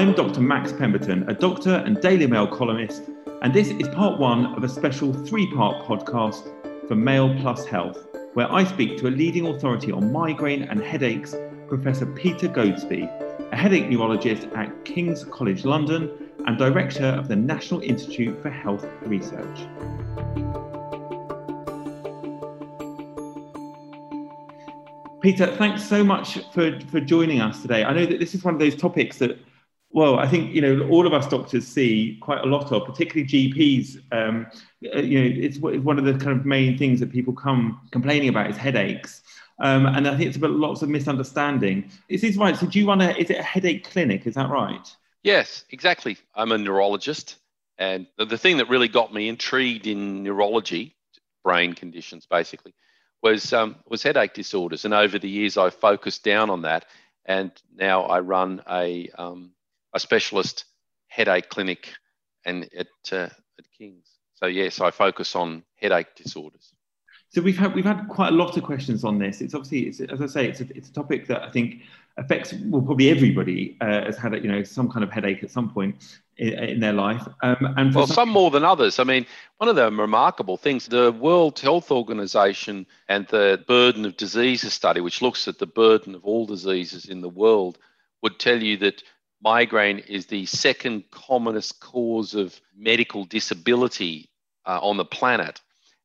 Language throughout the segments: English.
I'm Dr. Max Pemberton, a doctor and Daily Mail columnist, and this is part one of a special three part podcast for Mail Plus Health, where I speak to a leading authority on migraine and headaches, Professor Peter Goadsby, a headache neurologist at King's College London and director of the National Institute for Health Research. Peter, thanks so much for, for joining us today. I know that this is one of those topics that, well, I think you know all of us doctors see quite a lot of, particularly GPs. Um, uh, you know, it's one of the kind of main things that people come complaining about is headaches. Um, and I think it's about lots of misunderstanding. Is this right? So, do you run a? Is it a headache clinic? Is that right? Yes, exactly. I'm a neurologist, and the thing that really got me intrigued in neurology, brain conditions, basically, was um, was headache disorders. And over the years, I focused down on that, and now I run a um, a specialist headache clinic, and at uh, at King's. So yes, I focus on headache disorders. So we've had we've had quite a lot of questions on this. It's obviously, it's, as I say, it's a, it's a topic that I think affects well probably everybody uh, has had you know some kind of headache at some point in, in their life. Um, and well, some, some more than others. I mean, one of the remarkable things, the World Health Organization and the Burden of Diseases study, which looks at the burden of all diseases in the world, would tell you that migraine is the second commonest cause of medical disability uh, on the planet,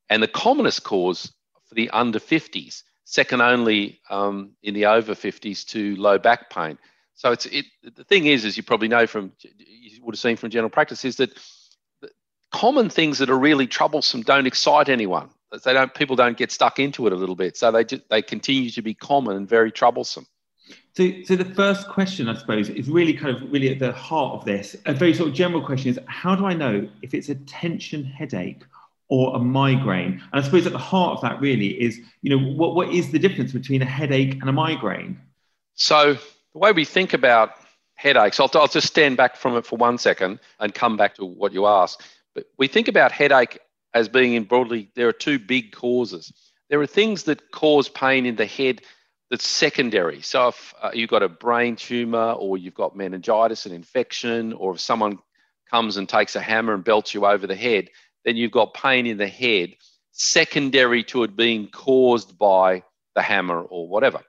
and the commonest cause for the under 50s, second only um, in the over 50s to low back pain. So it's it. The thing is, as you probably know from you would have seen from general practice, is that common things that are really troublesome don't excite anyone. They don't. People don't get stuck into it a little bit, so they just, they continue to be common and very troublesome. So, so the first question, I suppose, is really kind of really at the heart of this. A very sort of general question is: How do I know if it's a tension headache or a migraine? And I suppose at the heart of that really is, you know, what what is the difference between a headache and a migraine? So the way we think about headaches, I'll, I'll just stand back from it for one second and come back to what you asked. But we think about headache as being in broadly, there are two big causes. There are things that cause pain in the head that's secondary. So if uh, you've got a brain tumor or you've got meningitis, an infection, or if someone comes and takes a hammer and belts you over the head, then you've got pain in the head secondary to it being caused by the hammer or whatever.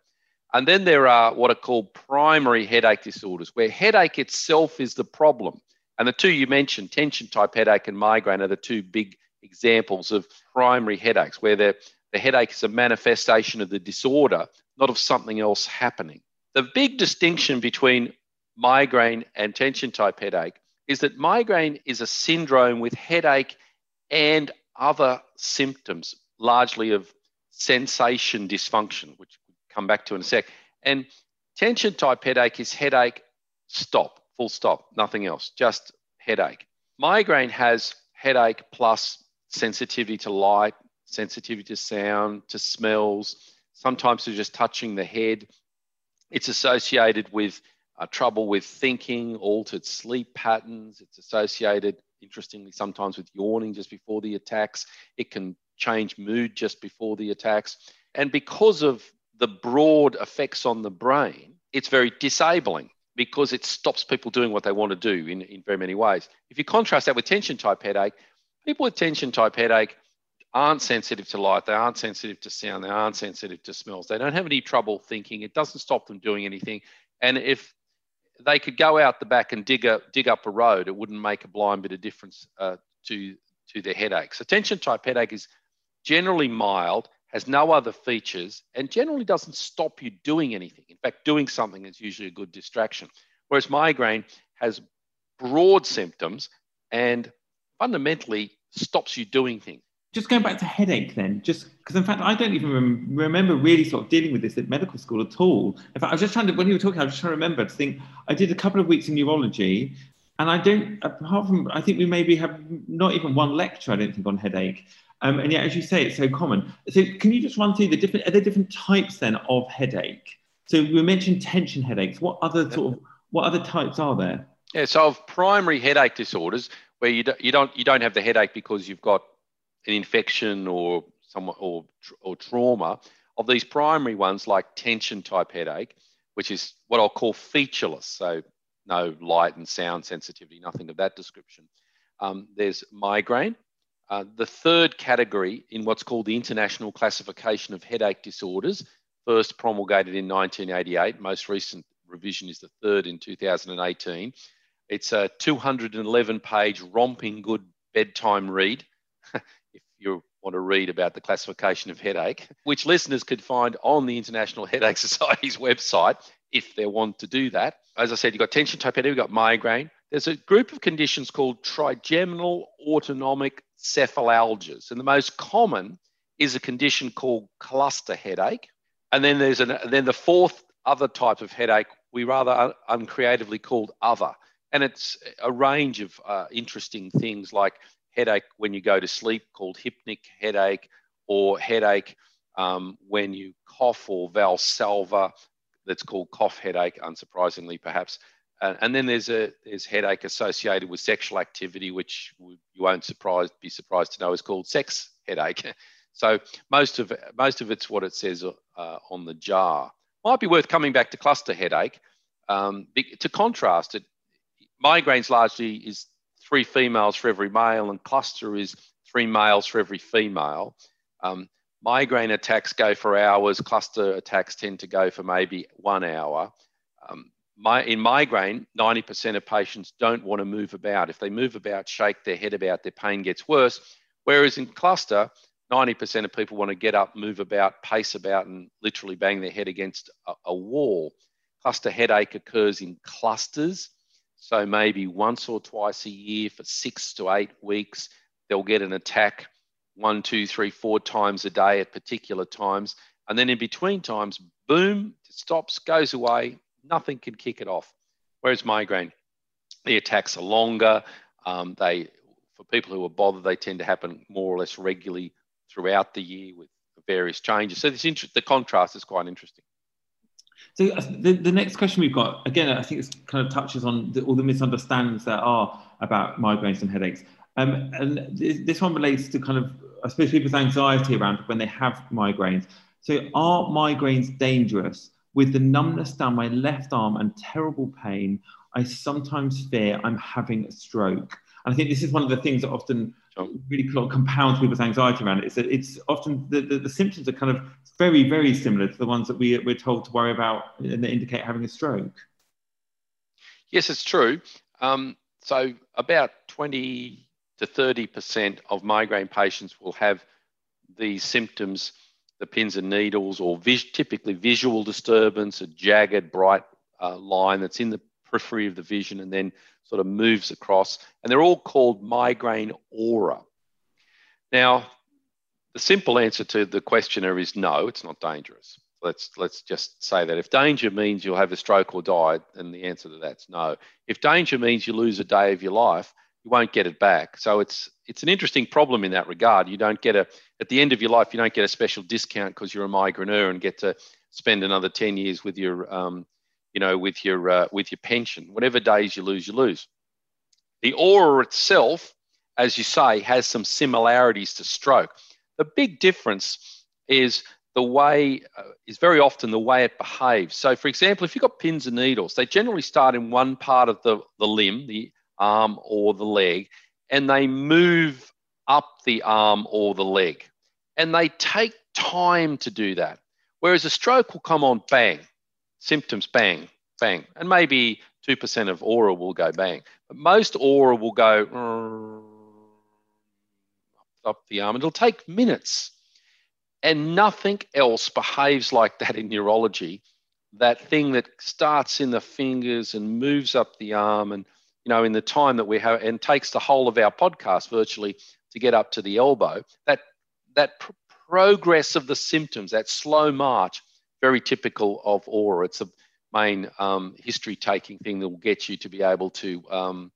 And then there are what are called primary headache disorders, where headache itself is the problem. And the two you mentioned, tension type headache and migraine, are the two big examples of primary headaches, where the, the headache is a manifestation of the disorder, not of something else happening. The big distinction between migraine and tension type headache is that migraine is a syndrome with headache and other symptoms, largely of sensation dysfunction, which we'll come back to in a sec. And tension type headache is headache, stop, full stop, nothing else, just headache. Migraine has headache plus sensitivity to light, sensitivity to sound, to smells, sometimes to just touching the head. It's associated with uh, trouble with thinking, altered sleep patterns. It's associated, interestingly, sometimes with yawning just before the attacks. It can change mood just before the attacks. And because of the broad effects on the brain, it's very disabling because it stops people doing what they want to do in, in very many ways. If you contrast that with tension type headache, people with tension type headache aren't sensitive to light, they aren't sensitive to sound, they aren't sensitive to smells, they don't have any trouble thinking, it doesn't stop them doing anything. And if they could go out the back and dig, a, dig up a road, it wouldn't make a blind bit of difference uh, to, to their headache. So, tension type headache is generally mild has no other features, and generally doesn't stop you doing anything. In fact, doing something is usually a good distraction. Whereas migraine has broad symptoms and fundamentally stops you doing things. Just going back to headache, then, just because in fact I don't even rem- remember really sort of dealing with this at medical school at all. In fact, I was just trying to when you were talking, I was just trying to remember to think I did a couple of weeks in neurology, and I don't apart from I think we maybe have not even one lecture I don't think on headache. Um, and yet, as you say, it's so common. So, can you just run through the different? Are there different types then of headache? So, we mentioned tension headaches. What other sort of what other types are there? Yeah, so of primary headache disorders, where you don't, you don't you don't have the headache because you've got an infection or some or or trauma. Of these primary ones, like tension type headache, which is what I'll call featureless, so no light and sound sensitivity, nothing of that description. Um, there's migraine. Uh, the third category in what's called the International Classification of Headache Disorders, first promulgated in 1988, most recent revision is the third in 2018. It's a 211 page romping good bedtime read. you want to read about the classification of headache, which listeners could find on the International Headache Society's website if they want to do that. As I said, you've got tension type headache, you've got migraine. There's a group of conditions called trigeminal autonomic cephalalgias. And the most common is a condition called cluster headache. And then there's an, then the fourth other type of headache we rather un- uncreatively called other. And it's a range of uh, interesting things like headache when you go to sleep called hypnic headache or headache um, when you cough or valsalva that's called cough headache, unsurprisingly perhaps. Uh, and then there's a there's headache associated with sexual activity, which you won't surprised be surprised to know is called sex headache. so most of most of it's what it says uh, on the jar. Might be worth coming back to cluster headache. Um, to contrast it, migraines largely is three females for every male, and cluster is three males for every female. Um, migraine attacks go for hours, cluster attacks tend to go for maybe one hour. Um, my, in migraine, 90% of patients don't want to move about. If they move about, shake their head about, their pain gets worse. Whereas in cluster, 90% of people want to get up, move about, pace about, and literally bang their head against a, a wall. Cluster headache occurs in clusters. So maybe once or twice a year for six to eight weeks, they'll get an attack one, two, three, four times a day at particular times. And then in between times, boom, it stops, goes away, nothing can kick it off. Whereas migraine, the attacks are longer. Um, they, for people who are bothered, they tend to happen more or less regularly throughout the year with various changes. So this the contrast is quite interesting. So uh, the, the next question we've got, again, I think it kind of touches on the, all the misunderstandings there are about migraines and headaches. Um, and this, this one relates to kind of, I suppose, people's anxiety around when they have migraines. So are migraines dangerous? With the numbness down my left arm and terrible pain, I sometimes fear I'm having a stroke. And I think this is one of the things that often really compounds people's anxiety around it. Is that it's often the, the, the, symptoms are kind of very, very similar to the ones that we, we're told to worry about and that indicate having a stroke. Yes, it's true. Um, so about 20 to 30% of migraine patients will have these symptoms, the pins and needles, or vis- typically visual disturbance, a jagged, bright uh, line that's in the periphery of the vision and then sort of moves across. And they're all called migraine aura. Now, the simple answer to the questioner is no, it's not dangerous. Let's let's just say that if danger means you'll have a stroke or die, then the answer to that's no. If danger means you lose a day of your life, you won't get it back. So it's it's an interesting problem in that regard. You don't get a at the end of your life, you don't get a special discount because you're a migraineur and get to spend another 10 years with your um, you know, with your uh, with your pension. Whatever days you lose, you lose. The aura itself, as you say, has some similarities to stroke. The big difference is the way uh, is very often the way it behaves. So, for example, if you've got pins and needles, they generally start in one part of the, the limb, the arm or the leg, and they move up the arm or the leg. And they take time to do that. Whereas a stroke will come on bang, symptoms bang, bang. And maybe 2% of aura will go bang. But most aura will go mm, up the arm. It'll take minutes. And nothing else behaves like that in neurology. That thing that starts in the fingers and moves up the arm and, you know, in the time that we have and takes the whole of our podcast virtually to get up to the elbow, that, that pr- progress of the symptoms, that slow march, very typical of aura. It's a, main um, history taking thing that will get you to be able to, um,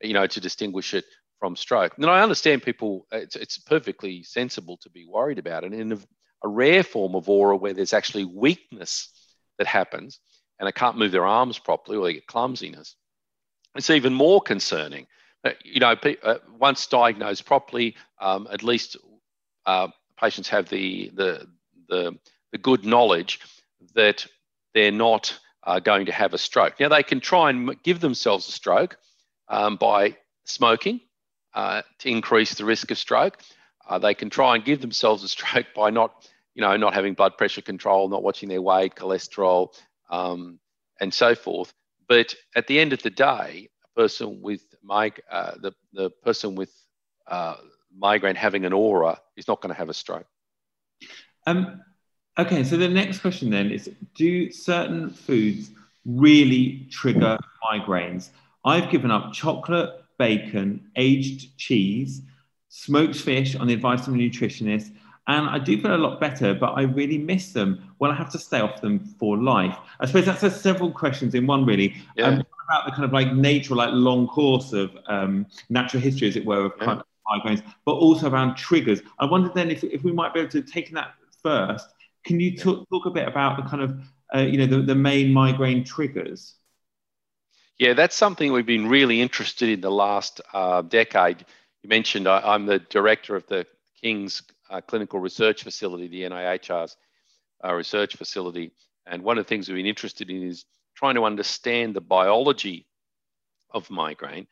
you know, to distinguish it from stroke. And I understand people, it's, it's perfectly sensible to be worried about it. And in a, a rare form of aura where there's actually weakness that happens and they can't move their arms properly or they get clumsiness, it's even more concerning. Uh, you know, uh, once diagnosed properly, um, at least uh, patients have the, the, the, the good knowledge that they're not are going to have a stroke. Now, they can try and give themselves a stroke um, by smoking uh, to increase the risk of stroke. Uh, they can try and give themselves a stroke by not, you know, not having blood pressure control, not watching their weight, cholesterol, um, and so forth. But at the end of the day, a person with mig- uh, the, the person with uh, migraine having an aura is not going to have a stroke. Um, okay, so the next question then is Do certain foods really trigger migraines? I've given up chocolate, bacon, aged cheese, smoked fish on the advice of a nutritionist, and I do feel a lot better, but I really miss them. Well, I have to stay off them for life. I suppose that's a several questions in one, really. Yeah. Um, about the kind of like nature, like long course of um, natural history, as it were, of yeah. kind of migraines, but also around triggers. I wondered then if, if we might be able to take that first. Can you talk, talk a bit about the kind of, uh, you know, the, the main migraine triggers? Yeah, that's something we've been really interested in the last uh, decade. You mentioned I, am the director of the King's uh, Clinical Research Facility, the NIHR's uh, research facility. And one of the things we've been interested in is trying to understand the biology of migraine.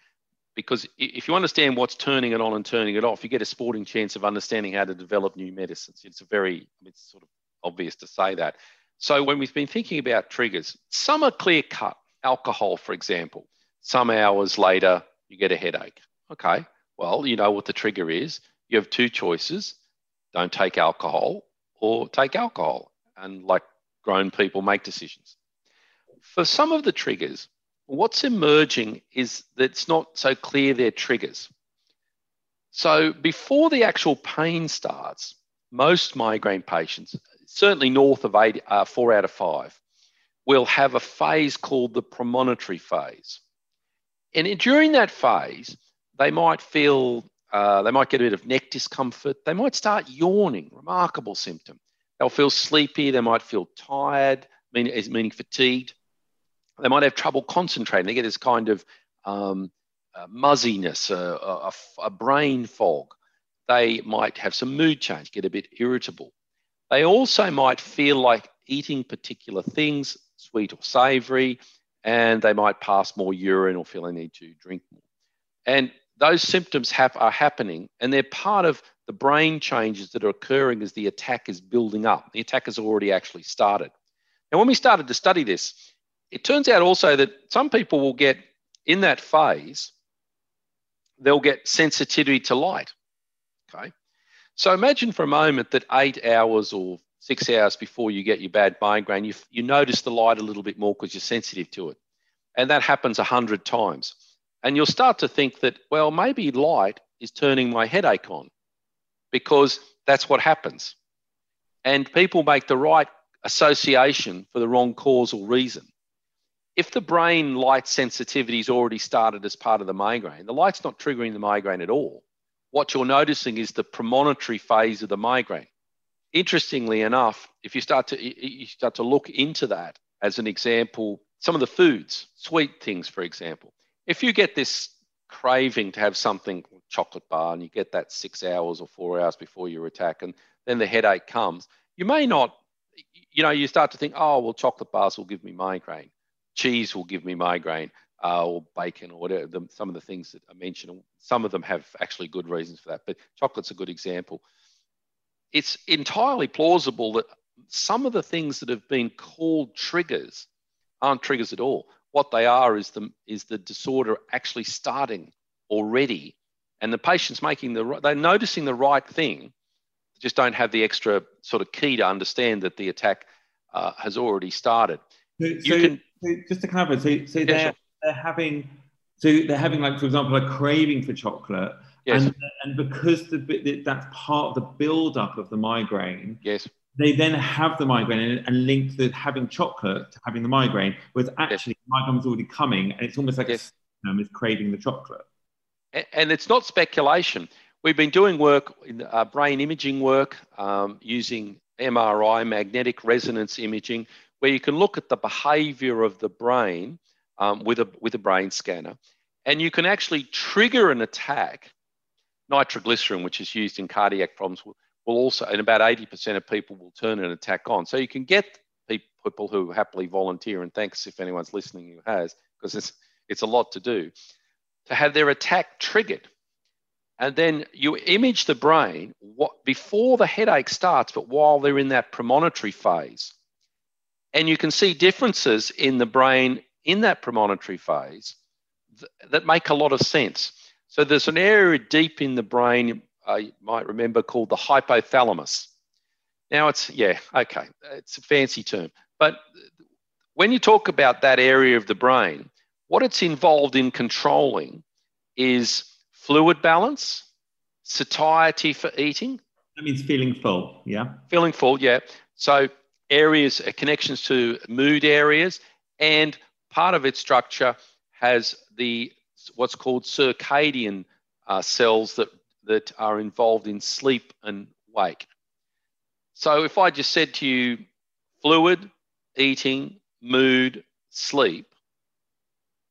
Because if you understand what's turning it on and turning it off, you get a sporting chance of understanding how to develop new medicines. It's a very, it's sort of obvious to say that. So when we've been thinking about triggers, some are clear cut. Alcohol, for example, some hours later, you get a headache. Okay, well, you know what the trigger is. You have two choices don't take alcohol or take alcohol. And like grown people make decisions. For some of the triggers, what's emerging is that it's not so clear they're triggers. So before the actual pain starts, most migraine patients, certainly north of eight, uh, four out of five, will have a phase called the premonitory phase. And during that phase, they might feel, uh, they might get a bit of neck discomfort. They might start yawning, remarkable symptom. They'll feel sleepy. They might feel tired, meaning, meaning fatigued. They might have trouble concentrating. They get this kind of um, uh, muzziness, a, a, a brain fog. They might have some mood change, get a bit irritable. They also might feel like eating particular things, sweet or savory, and they might pass more urine or feel they need to drink more. And those symptoms have, are happening, and they're part of the brain changes that are occurring as the attack is building up. The attack has already actually started. Now, when we started to study this, it turns out also that some people will get in that phase, they'll get sensitivity to light. Okay. So imagine for a moment that eight hours or six hours before you get your bad migraine, you, you notice the light a little bit more because you're sensitive to it. And that happens a hundred times. And you'll start to think that, well, maybe light is turning my headache on because that's what happens. And people make the right association for the wrong causal reason. If the brain light sensitivity is already started as part of the migraine, the light's not triggering the migraine at all what you're noticing is the premonitory phase of the migraine. Interestingly enough, if you start to you start to look into that as an example, some of the foods, sweet things, for example, if you get this craving to have something chocolate bar and you get that six hours or four hours before your attack, and then the headache comes, you may not, you know, you start to think, oh, well, chocolate bars will give me migraine, cheese will give me migraine uh, or bacon or whatever, the, some of the things that I mentioned. Some of them have actually good reasons for that, but chocolate's a good example. It's entirely plausible that some of the things that have been called triggers aren't triggers at all. What they are is the, is the disorder actually starting already, and the patient's making the they're noticing the right thing, just don't have the extra sort of key to understand that the attack uh, has already started. So, you so, can, just to clarify, so, so yeah, they're, sure they're having so they're having like for example a craving for chocolate yes. and, and because the that's part of the build up of the migraine yes they then have the migraine and, and link the having chocolate to having the migraine whereas actually yes. the migraine was already coming and it's almost like yes. a is craving the chocolate and, and, it's not speculation we've been doing work in uh, brain imaging work um, using mri magnetic resonance imaging where you can look at the behavior of the brain um, with, a, with a brain scanner. And you can actually trigger an attack. Nitroglycerin, which is used in cardiac problems, will, will also, and about 80% of people will turn an attack on. So you can get people who happily volunteer, and thanks if anyone's listening who has, because it's it's a lot to do, to have their attack triggered. And then you image the brain what, before the headache starts, but while they're in that premonitory phase. And you can see differences in the brain in that premonitory phase th- that make a lot of sense. So there's an area deep in the brain, uh, you might remember, called the hypothalamus. Now it's, yeah, okay, it's a fancy term. But when you talk about that area of the brain, what it's involved in controlling is fluid balance, satiety for eating. That means feeling full, yeah? Feeling full, yeah. So areas, uh, connections to mood areas, and part of its structure has the what's called circadian uh, cells that, that are involved in sleep and wake. So if I just said to you, fluid, eating, mood, sleep,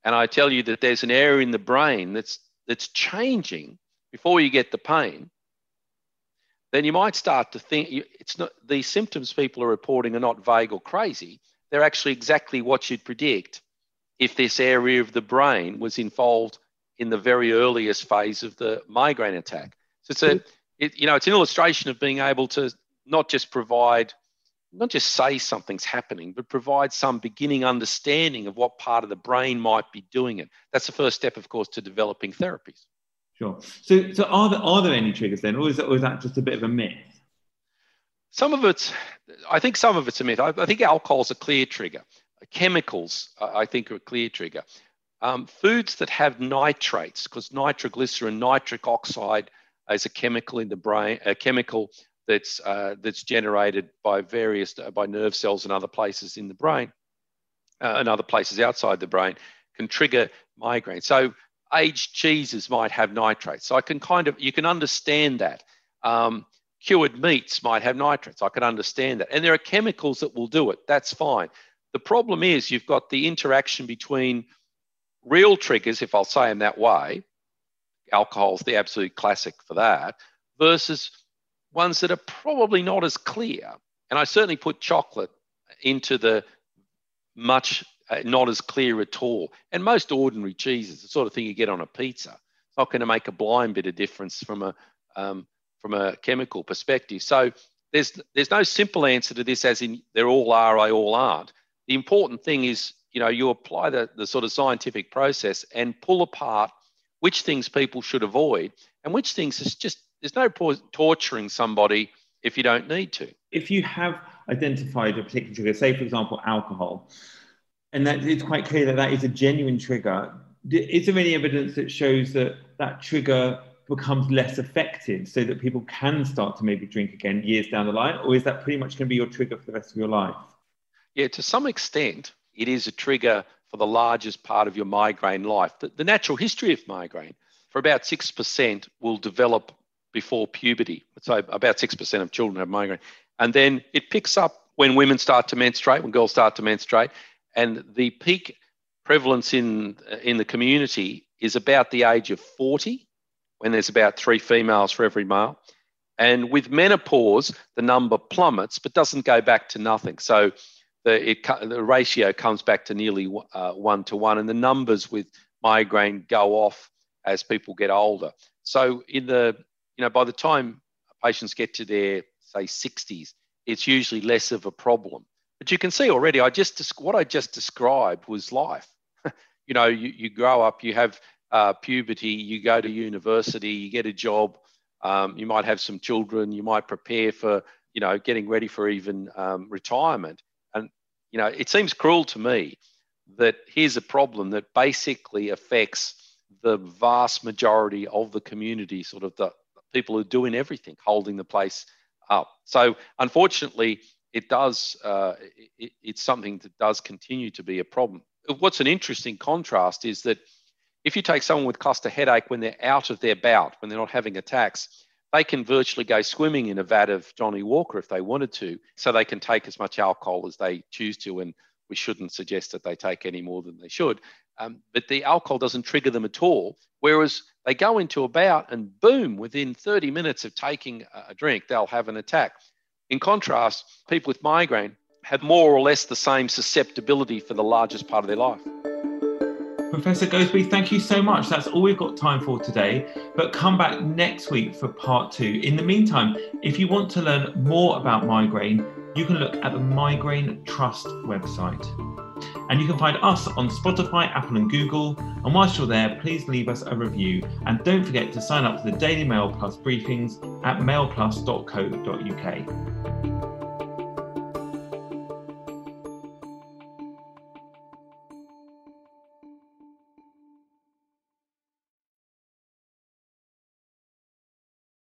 and I tell you that there's an area in the brain that's that's changing before you get the pain, then you might start to think it's not the symptoms people are reporting are not vague or crazy. They're actually exactly what you'd predict if this area of the brain was involved in the very earliest phase of the migraine attack. So it's a, mm-hmm. it, you know, it's an illustration of being able to not just provide, not just say something's happening, but provide some beginning understanding of what part of the brain might be doing it. That's the first step, of course, to developing therapies. Sure. So, so are there are there any triggers then, or is that, or is that just a bit of a myth? Some of it's, I think, some of it's a myth. I, I think alcohol's a clear trigger. Chemicals, I think, are a clear trigger. Um, foods that have nitrates, because nitroglycerin, nitric oxide is a chemical in the brain, a chemical that's uh, that's generated by various uh, by nerve cells and other places in the brain, uh, and other places outside the brain, can trigger migraine. So aged cheeses might have nitrates. So I can kind of you can understand that. Um, cured meats might have nitrates. I can understand that. And there are chemicals that will do it. That's fine. The problem is you've got the interaction between real triggers, if I'll say them that way, alcohol's the absolute classic for that, versus ones that are probably not as clear. And I certainly put chocolate into the much uh, not as clear at all. And most ordinary cheeses, the sort of thing you get on a pizza, it's not going to make a blind bit of difference from a um, from a chemical perspective. So there's there's no simple answer to this, as in they're all are, I all aren't. The important thing is, you know, you apply the, the sort of scientific process and pull apart which things people should avoid and which things is just there's no torturing somebody if you don't need to. If you have identified a particular trigger, say for example alcohol, and that it's quite clear that that is a genuine trigger. Is there any evidence that shows that that trigger becomes less effective so that people can start to maybe drink again years down the line? Or is that pretty much going to be your trigger for the rest of your life? Yeah, to some extent, it is a trigger for the largest part of your migraine life. The, the natural history of migraine, for about 6%, will develop before puberty. So about 6% of children have migraine. And then it picks up when women start to menstruate, when girls start to menstruate. And the peak prevalence in, uh, in the community is about the age of 40, when there's about three females for every male. And with menopause, the number plummets, but doesn't go back to nothing. So the, it, the ratio comes back to nearly uh, one to one, and the numbers with migraine go off as people get older. So in the you know by the time patients get to their say 60s, it's usually less of a problem. But you can see already, I just what I just described was life. you know, you, you grow up, you have uh, puberty, you go to university, you get a job, um, you might have some children, you might prepare for you know getting ready for even um, retirement you know, it seems cruel to me that here's a problem that basically affects the vast majority of the community, sort of the people who are doing everything, holding the place up. So, unfortunately, it does, uh, it, it's something that does continue to be a problem. What's an interesting contrast is that if you take someone with cluster headache when they're out of their bout, when they're not having attacks, they can virtually go swimming in a vat of Johnnie Walker if they wanted to, so they can take as much alcohol as they choose to. And we shouldn't suggest that they take any more than they should. Um, but the alcohol doesn't trigger them at all. Whereas they go into a bout and boom, within 30 minutes of taking a drink, they'll have an attack. In contrast, people with migraine, have more or less the same susceptibility for the largest part of their life. Professor Goadsby, thank you so much. That's all we've got time for today. But come back next week for part two. In the meantime, if you want to learn more about migraine, you can look at the Migraine Trust website. And you can find us on Spotify, Apple, and Google. And whilst you're there, please leave us a review. And don't forget to sign up for the Daily Mail Plus briefings at mailplus.co.uk.